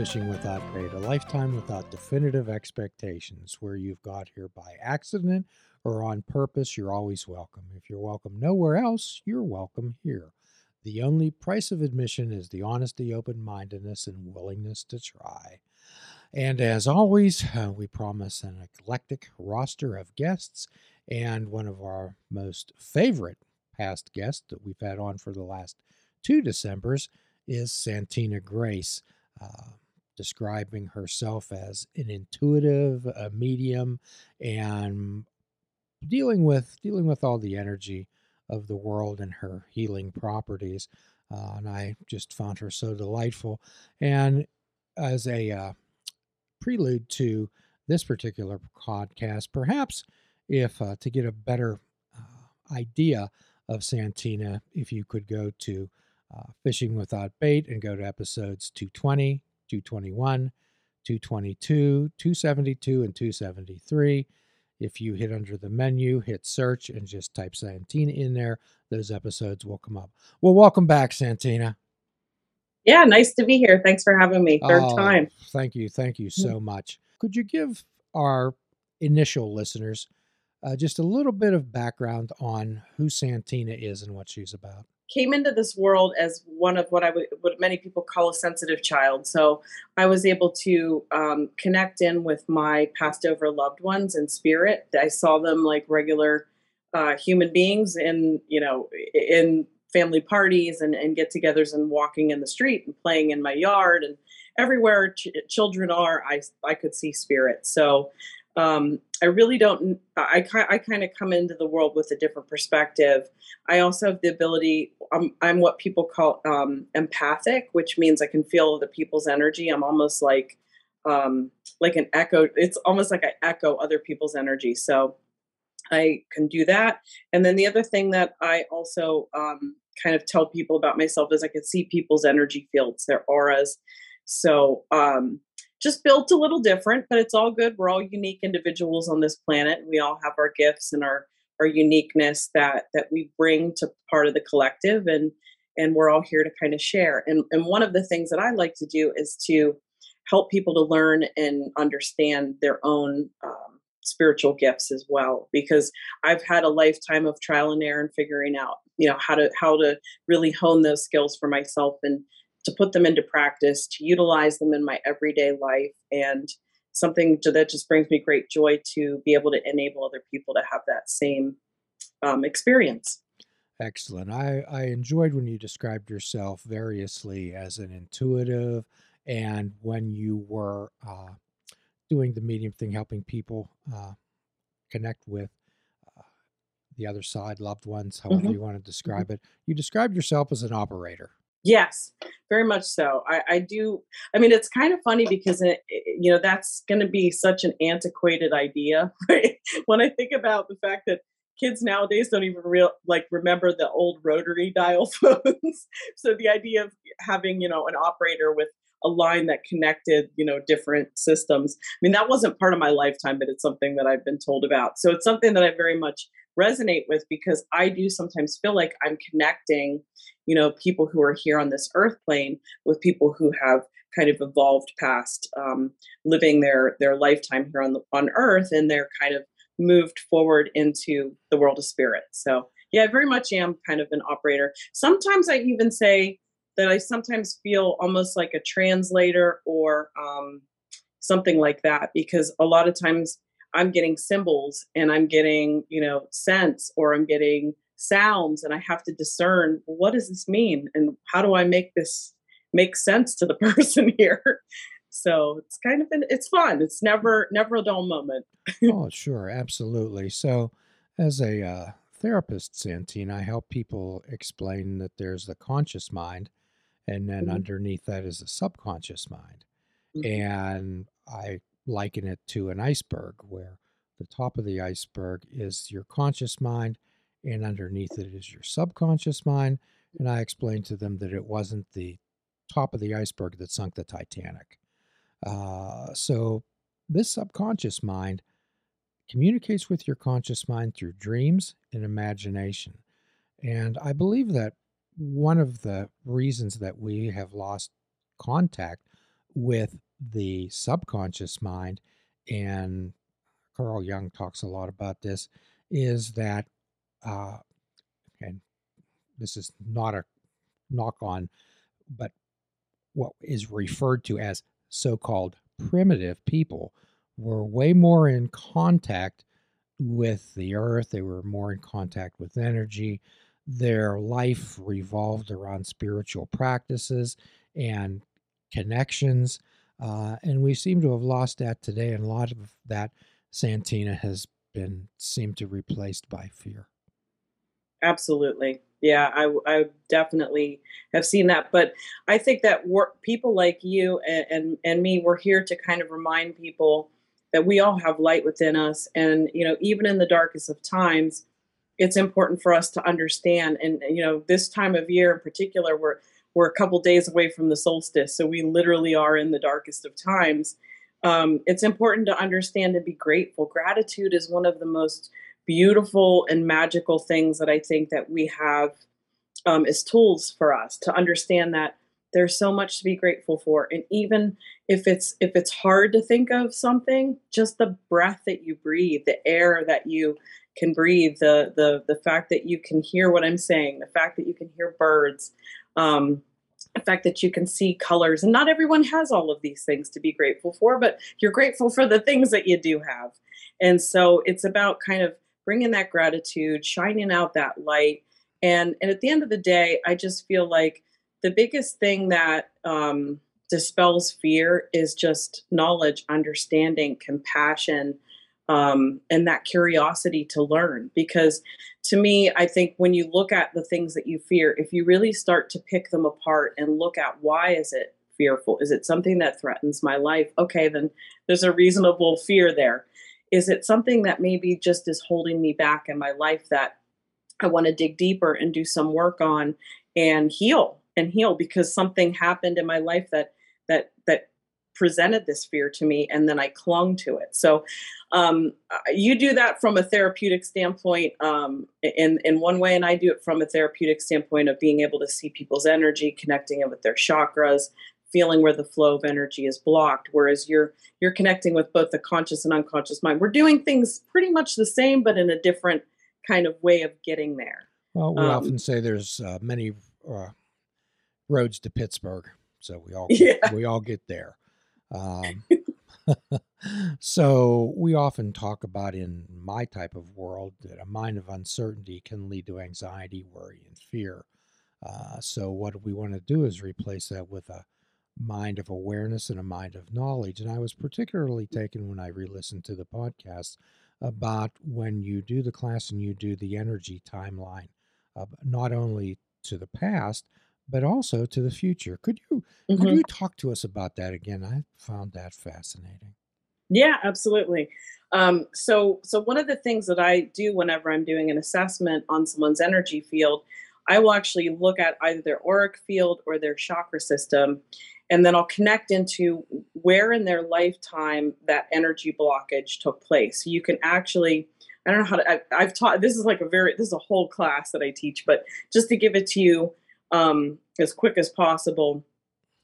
Fishing Without Bait, a lifetime without definitive expectations. Where you've got here by accident or on purpose, you're always welcome. If you're welcome nowhere else, you're welcome here. The only price of admission is the honesty, open mindedness, and willingness to try. And as always, uh, we promise an eclectic roster of guests. And one of our most favorite past guests that we've had on for the last two Decembers is Santina Grace, uh, describing herself as an intuitive, a medium, and dealing with dealing with all the energy of the world and her healing properties. Uh, and I just found her so delightful. And as a uh, prelude to this particular podcast, perhaps if uh, to get a better uh, idea of Santina, if you could go to uh, Fishing Without Bait and go to episodes 220, 221, 222, 272, and 273. If you hit under the menu, hit search, and just type Santina in there, those episodes will come up. Well, welcome back, Santina. Yeah, nice to be here. Thanks for having me. Third oh, time. Thank you. Thank you so much. Could you give our initial listeners uh, just a little bit of background on who Santina is and what she's about? Came into this world as one of what I would what many people call a sensitive child. So I was able to um, connect in with my passed over loved ones in spirit. I saw them like regular uh, human beings in you know in family parties and, and get-togethers and walking in the street and playing in my yard and everywhere ch- children are I, I could see spirit so um, I really don't. I I kind of come into the world with a different perspective. I also have the ability. I'm I'm what people call um, empathic, which means I can feel other people's energy. I'm almost like um, like an echo. It's almost like I echo other people's energy. So I can do that. And then the other thing that I also um, kind of tell people about myself is I can see people's energy fields, their auras. So um, just built a little different, but it's all good. We're all unique individuals on this planet. We all have our gifts and our our uniqueness that that we bring to part of the collective and and we're all here to kind of share. And and one of the things that I like to do is to help people to learn and understand their own um, spiritual gifts as well because I've had a lifetime of trial and error and figuring out you know how to how to really hone those skills for myself and to put them into practice, to utilize them in my everyday life, and something to, that just brings me great joy to be able to enable other people to have that same um, experience. Excellent. I, I enjoyed when you described yourself variously as an intuitive, and when you were uh, doing the medium thing, helping people uh, connect with uh, the other side, loved ones, however mm-hmm. you want to describe mm-hmm. it. You described yourself as an operator. Yes, very much so. I, I do. I mean, it's kind of funny because it, it, you know that's going to be such an antiquated idea. Right? when I think about the fact that kids nowadays don't even real like remember the old rotary dial phones. so the idea of having you know an operator with a line that connected you know different systems i mean that wasn't part of my lifetime but it's something that i've been told about so it's something that i very much resonate with because I do sometimes feel like I'm connecting, you know, people who are here on this earth plane with people who have kind of evolved past um, living their their lifetime here on the on earth and they're kind of moved forward into the world of spirit. So yeah, I very much am kind of an operator. Sometimes I even say that I sometimes feel almost like a translator or um, something like that because a lot of times I'm getting symbols and I'm getting, you know, sense or I'm getting sounds and I have to discern what does this mean and how do I make this make sense to the person here. So it's kind of an, it's fun. It's never never a dull moment. oh, sure, absolutely. So as a uh, therapist, Santina, I help people explain that there's the conscious mind and then mm-hmm. underneath that is the subconscious mind. Mm-hmm. And I liken it to an iceberg, where the top of the iceberg is your conscious mind, and underneath it is your subconscious mind. And I explained to them that it wasn't the top of the iceberg that sunk the Titanic. Uh, so, this subconscious mind communicates with your conscious mind through dreams and imagination. And I believe that one of the reasons that we have lost contact with the subconscious mind, and Carl Jung talks a lot about this, is that, uh, and this is not a knock on, but what is referred to as so called primitive people were way more in contact with the earth, they were more in contact with energy. Their life revolved around spiritual practices and connections. Uh, and we seem to have lost that today. And a lot of that Santina has been seemed to replaced by fear. Absolutely. Yeah, I, I definitely have seen that. But I think that people like you and, and, and me, we're here to kind of remind people that we all have light within us. And, you know, even in the darkest of times, it's important for us to understand. And, you know, this time of year in particular, we're, we're a couple days away from the solstice. So we literally are in the darkest of times. Um, it's important to understand and be grateful. Gratitude is one of the most beautiful and magical things that I think that we have um, as tools for us to understand that there's so much to be grateful for. And even if it's if it's hard to think of something just the breath that you breathe the air that you can breathe the the the fact that you can hear what i'm saying the fact that you can hear birds um, the fact that you can see colors. And not everyone has all of these things to be grateful for but you're grateful for the things that you do have. And so it's about kind of bringing that gratitude shining out that light and and at the end of the day i just feel like the biggest thing that um, dispels fear is just knowledge, understanding, compassion, um, and that curiosity to learn. Because to me, I think when you look at the things that you fear, if you really start to pick them apart and look at why is it fearful? Is it something that threatens my life? Okay, then there's a reasonable fear there. Is it something that maybe just is holding me back in my life that I want to dig deeper and do some work on and heal and heal because something happened in my life that that that presented this fear to me and then i clung to it. So um, you do that from a therapeutic standpoint um, in, in one way and i do it from a therapeutic standpoint of being able to see people's energy connecting it with their chakras feeling where the flow of energy is blocked whereas you're you're connecting with both the conscious and unconscious mind we're doing things pretty much the same but in a different kind of way of getting there well we um, often say there's uh, many uh, roads to Pittsburgh, so we all yeah. we all get there. Um, so we often talk about in my type of world that a mind of uncertainty can lead to anxiety, worry, and fear. Uh, so what we want to do is replace that with a mind of awareness and a mind of knowledge. And I was particularly taken when I re-listened to the podcast about when you do the class and you do the energy timeline, uh, not only to the past but also to the future. Could you mm-hmm. could you talk to us about that again? I found that fascinating. Yeah, absolutely. Um, so, so one of the things that I do whenever I'm doing an assessment on someone's energy field, I will actually look at either their auric field or their chakra system, and then I'll connect into where in their lifetime that energy blockage took place. You can actually, I don't know how to. I, I've taught. This is like a very. This is a whole class that I teach, but just to give it to you um, as quick as possible.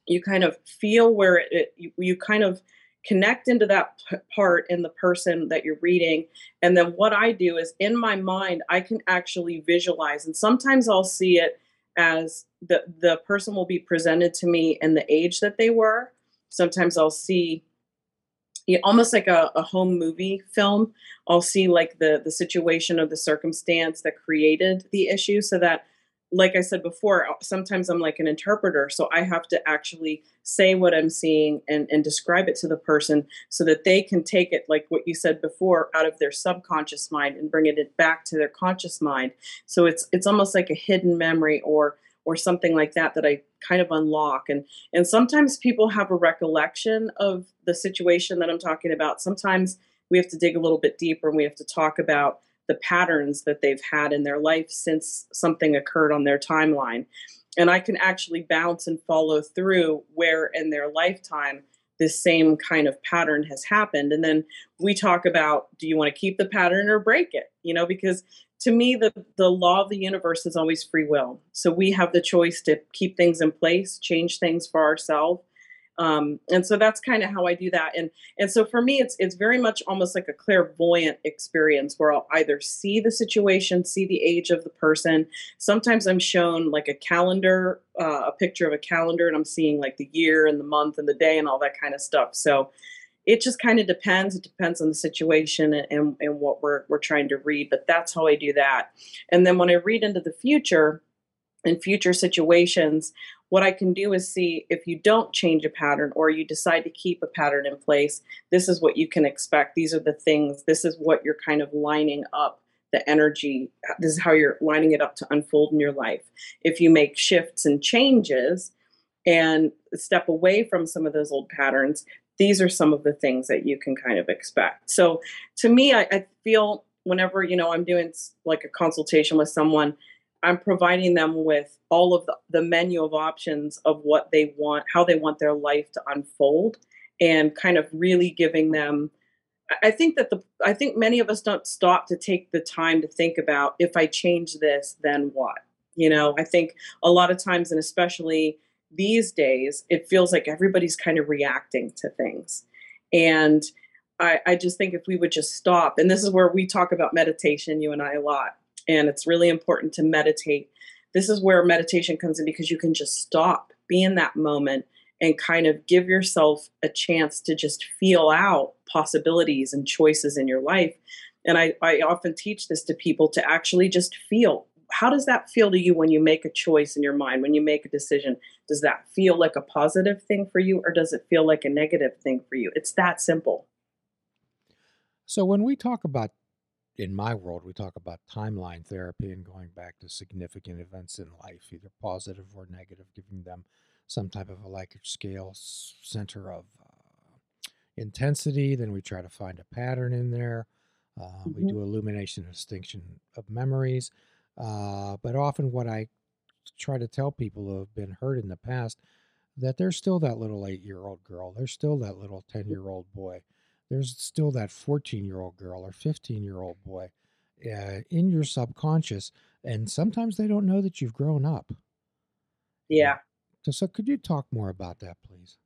You kind of feel where it, it you, you, kind of connect into that p- part in the person that you're reading. And then what I do is in my mind, I can actually visualize. And sometimes I'll see it as the, the person will be presented to me and the age that they were. Sometimes I'll see you know, almost like a, a home movie film. I'll see like the the situation or the circumstance that created the issue so that like I said before, uh, sometimes I'm like an interpreter. So I have to actually say what I'm seeing and, and describe it to the person so that they can take it, like what you said before, out of their subconscious mind and bring it back to their conscious mind. So it's it's almost like a hidden memory or or something like that that I kind of unlock. And and sometimes people have a recollection of the situation that I'm talking about. Sometimes we have to dig a little bit deeper and we have to talk about the patterns that they've had in their life since something occurred on their timeline. And I can actually bounce and follow through where in their lifetime this same kind of pattern has happened. And then we talk about do you want to keep the pattern or break it? You know, because to me, the, the law of the universe is always free will. So we have the choice to keep things in place, change things for ourselves, Um, and so that's kind of how I do that. And and so for me, it's it's very much almost like a clairvoyant experience where I'll either see the situation, see the age of the person. Sometimes I'm shown like a calendar, uh, a picture of a calendar, and I'm seeing like the year and the month and the day and all that kind of stuff. So it just kind of depends. It depends on the situation and, and what we're we're trying to read. But that's how I do that. And then when I read into the future, in future situations, what I can do is see if you don't change a pattern or you decide to keep a pattern in place, this is what you can expect. These are the things, this is what you're kind of lining up the energy. This is how you're lining it up to unfold in your life. If you make shifts and changes and step away from some of those old patterns, these are some of the things that you can kind of expect. So to me, I, I feel whenever, you know, I'm doing like a consultation with someone, I'm providing them with all of the, the menu of options of what they want, how they want their life to unfold, and kind of really giving them. I think that the I think many of us don't stop to take the time to think about if I change this, then what? You know, I think a lot of times, and especially these days, it feels like everybody's kind of reacting to things. And I, I just think if we would just stop, and this is where we talk about meditation, you and I, a lot and it's really important to meditate. This is where meditation comes in because you can just stop, be in that moment, and kind of give yourself a chance to just feel out possibilities and choices in your life. And I, I often teach this to people to actually just feel. How does that feel to you when you make a choice in your mind, when you make a decision? Does that feel like a positive thing for you, or does it feel like a negative thing for you? It's that simple. So, when we talk about in my world, we talk about timeline therapy and going back to significant events in life, either positive or negative, giving them some type of a Likert scale center of uh, intensity. Then we try to find a pattern in there. Uh, mm-hmm. We do illumination and distinction of memories. Uh, but often, what I try to tell people who have been hurt in the past that there's still that little eight year old girl, there's still that little 10 year old boy there's still that 14 year old girl or 15 year old boy uh, in your subconscious. And sometimes they don't know that you've grown up. Yeah. So, so could you talk more about that, please?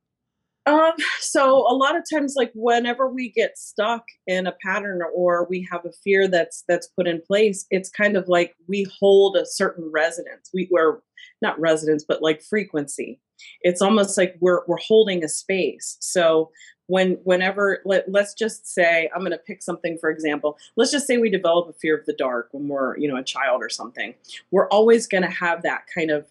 Um, so a lot of times, like whenever we get stuck in a pattern or we have a fear that's that's put in place, it's kind of like we hold a certain resonance. We were not resonance, but like frequency. It's almost like we're we're holding a space. So when whenever let, let's just say i'm going to pick something for example. Let's just say we develop a fear of the dark when we're you know a child or something. We're always going to have that kind of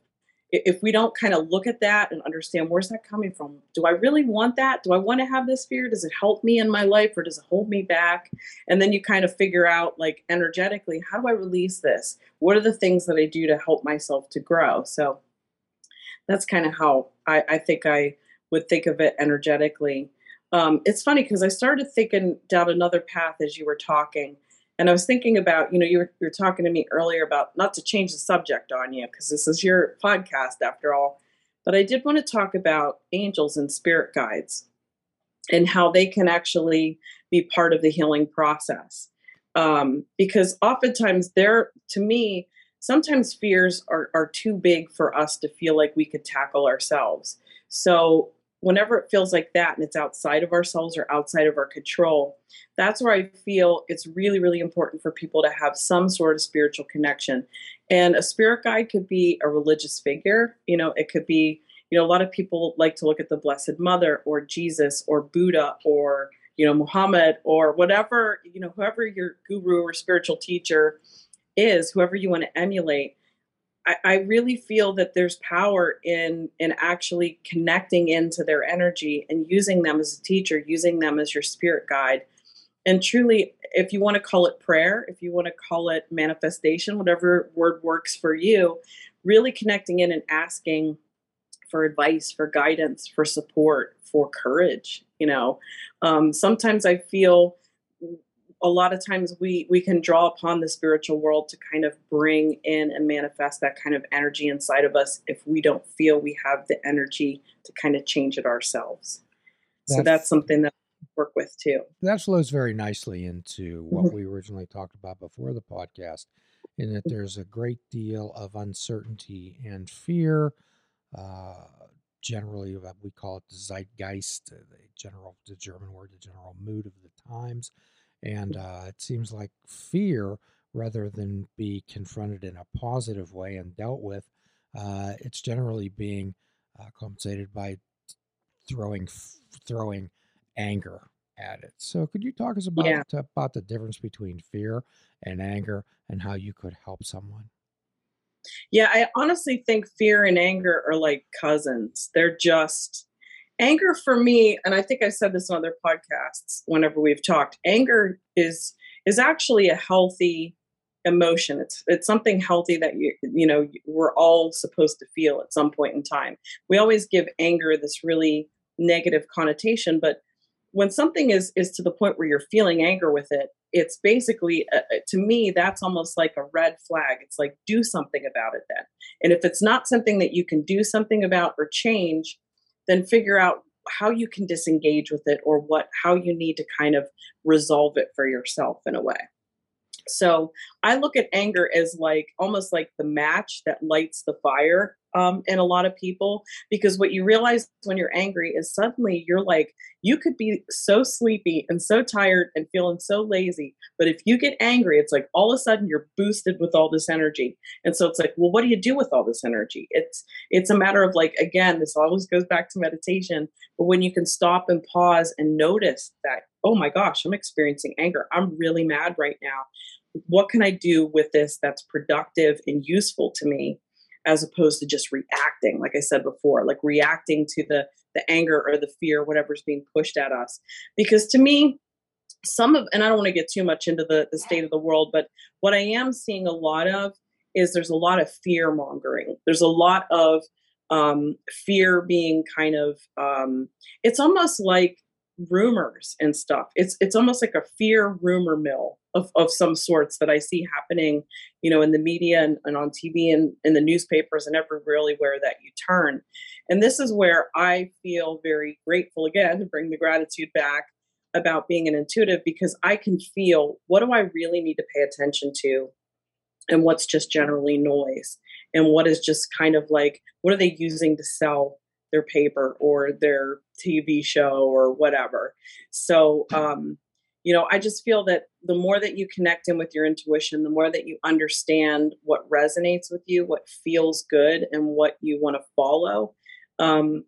if we don't kind of look at that and understand where's that coming from? Do i really want that? Do i want to have this fear? Does it help me in my life or does it hold me back? And then you kind of figure out like energetically how do i release this? What are the things that i do to help myself to grow? So that's kind of how i, I think i would think of it energetically um, it's funny because I started thinking down another path as you were talking. And I was thinking about, you know, you were, you were talking to me earlier about not to change the subject on you because this is your podcast after all. But I did want to talk about angels and spirit guides and how they can actually be part of the healing process. Um, because oftentimes they're, to me, sometimes fears are, are too big for us to feel like we could tackle ourselves. So whenever it feels like that and it's outside of ourselves or outside of our control, that's where I feel it's really, really important for people to have some sort of spiritual connection. And a spirit guide could be a religious figure, you know, it could be, you know, a lot of people like to look at the Blessed Mother or Jesus or Buddha or, you know, Muhammad or whatever, you know, whoever your guru or spiritual teacher is, whoever you want to emulate I, I really feel that there's power in in actually connecting into their energy and using them as a teacher, using them as your spirit guide. And truly, if you want to call it prayer, if you want to call it manifestation, whatever word works for you, really connecting in and asking for advice, for guidance, for support, for courage. You know, um, sometimes I feel a lot of times we we can draw upon the spiritual world to kind of bring in and manifest that kind of energy inside of us if we don't feel we have the energy to kind of change it ourselves that's, so that's something that I work with too that flows very nicely into what mm-hmm. we originally talked about before the podcast in that there's a great deal of uncertainty and fear uh, generally what we call it the zeitgeist, the general, the German word, the general mood of the times. And uh, it seems like fear, rather than be confronted in a positive way and dealt with, uh, it's generally being uh, compensated by throwing throwing anger at it. So, could you talk us about Yeah. about the difference between fear and anger, and how you could help someone? Yeah, I honestly think fear and anger are like cousins. They're just anger for me, and I think I said this on other podcasts whenever we've talked. Anger is is actually a healthy emotion. It's it's something healthy that you you know we're all supposed to feel at some point in time. We always give anger this really negative connotation, but when something is is to the point where you're feeling anger with it it's basically uh, uh, to me that's almost like a red flag it's like do something about it then and if it's not something that you can do something about or change then figure out how you can disengage with it or what how you need to kind of resolve it for yourself in a way. So I look at anger as like almost like the match that lights the fire um, in a lot of people because what you realize when you're angry is suddenly you're like you could be so sleepy and so tired and feeling so lazy but if you get angry it's like all of a sudden you're boosted with all this energy. And so it's like well what do you do with all this energy? It's it's a matter of like again this always goes back to meditation but when you can stop and pause and notice that oh my gosh i'm experiencing anger. I'm really mad right now. What can I do with this that's productive and useful to me as opposed to just reacting like I said before like reacting to the the anger or the fear whatever's being pushed at us. Because to me some of and I don't want to get too much into the the state of the world but what I am seeing a lot of is there's a lot of fear mongering. There's a lot of um, fear being kind of um, it's almost like rumors and stuff. It's it's almost like a fear rumor mill of, of some sorts that I see happening, you know, in the media and, and on TV and in the newspapers and every really where that you turn. And this is where I feel very grateful again to bring the gratitude back about being an intuitive because I can feel what do I really need to pay attention to and what's just generally noise and what is just kind of like what are they using to sell their paper or their TV show or whatever. So, um, you know, I just feel that the more that you connect in with your intuition, the more that you understand what resonates with you, what feels good, and what you want to follow, um,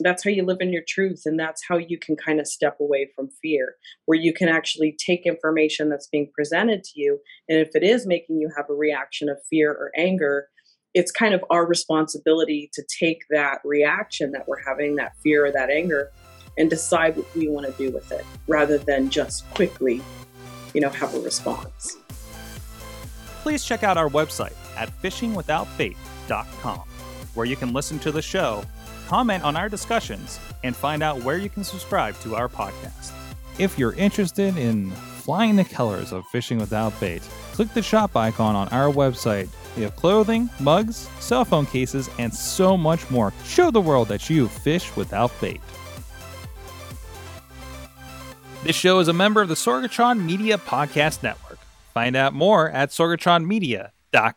that's how you live in your truth. And that's how you can kind of step away from fear, where you can actually take information that's being presented to you. And if it is making you have a reaction of fear or anger, it's kind of our responsibility to take that reaction that we're having, that fear or that anger, and decide what we want to do with it rather than just quickly, you know, have a response. Please check out our website at fishingwithoutbait.com, where you can listen to the show, comment on our discussions, and find out where you can subscribe to our podcast. If you're interested in flying the colors of fishing without bait, click the shop icon on our website we have clothing, mugs, cell phone cases, and so much more. Show the world that you fish without bait. This show is a member of the Sorgatron Media Podcast Network. Find out more at sorgatronmedia.com.